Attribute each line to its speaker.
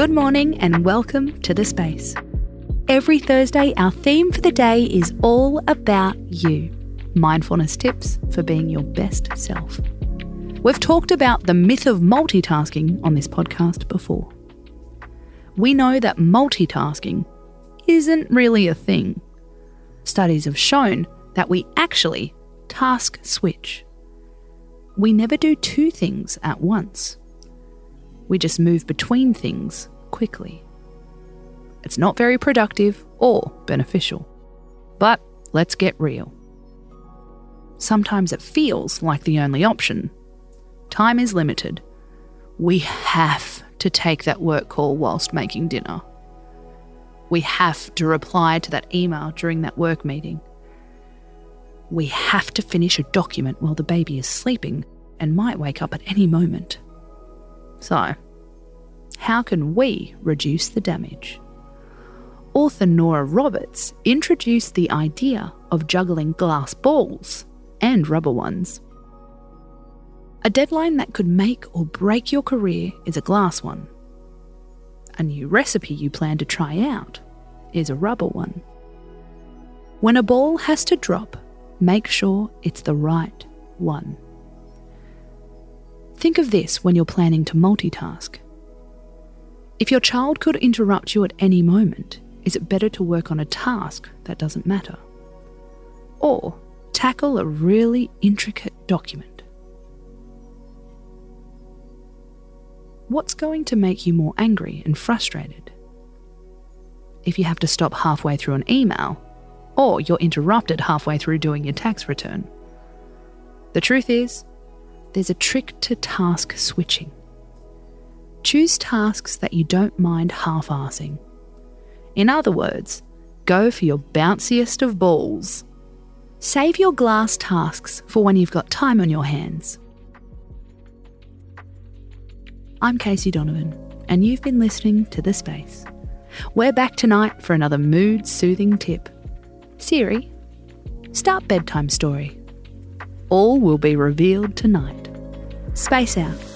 Speaker 1: Good morning and welcome to The Space. Every Thursday, our theme for the day is all about you mindfulness tips for being your best self. We've talked about the myth of multitasking on this podcast before. We know that multitasking isn't really a thing. Studies have shown that we actually task switch. We never do two things at once. We just move between things quickly. It's not very productive or beneficial. But let's get real. Sometimes it feels like the only option. Time is limited. We have to take that work call whilst making dinner. We have to reply to that email during that work meeting. We have to finish a document while the baby is sleeping and might wake up at any moment. So, how can we reduce the damage? Author Nora Roberts introduced the idea of juggling glass balls and rubber ones. A deadline that could make or break your career is a glass one. A new recipe you plan to try out is a rubber one. When a ball has to drop, make sure it's the right one. Think of this when you're planning to multitask. If your child could interrupt you at any moment, is it better to work on a task that doesn't matter? Or tackle a really intricate document? What's going to make you more angry and frustrated? If you have to stop halfway through an email, or you're interrupted halfway through doing your tax return. The truth is, there's a trick to task switching. Choose tasks that you don't mind half assing. In other words, go for your bounciest of balls. Save your glass tasks for when you've got time on your hands. I'm Casey Donovan, and you've been listening to The Space. We're back tonight for another mood soothing tip. Siri, start bedtime story. All will be revealed tonight. Space out.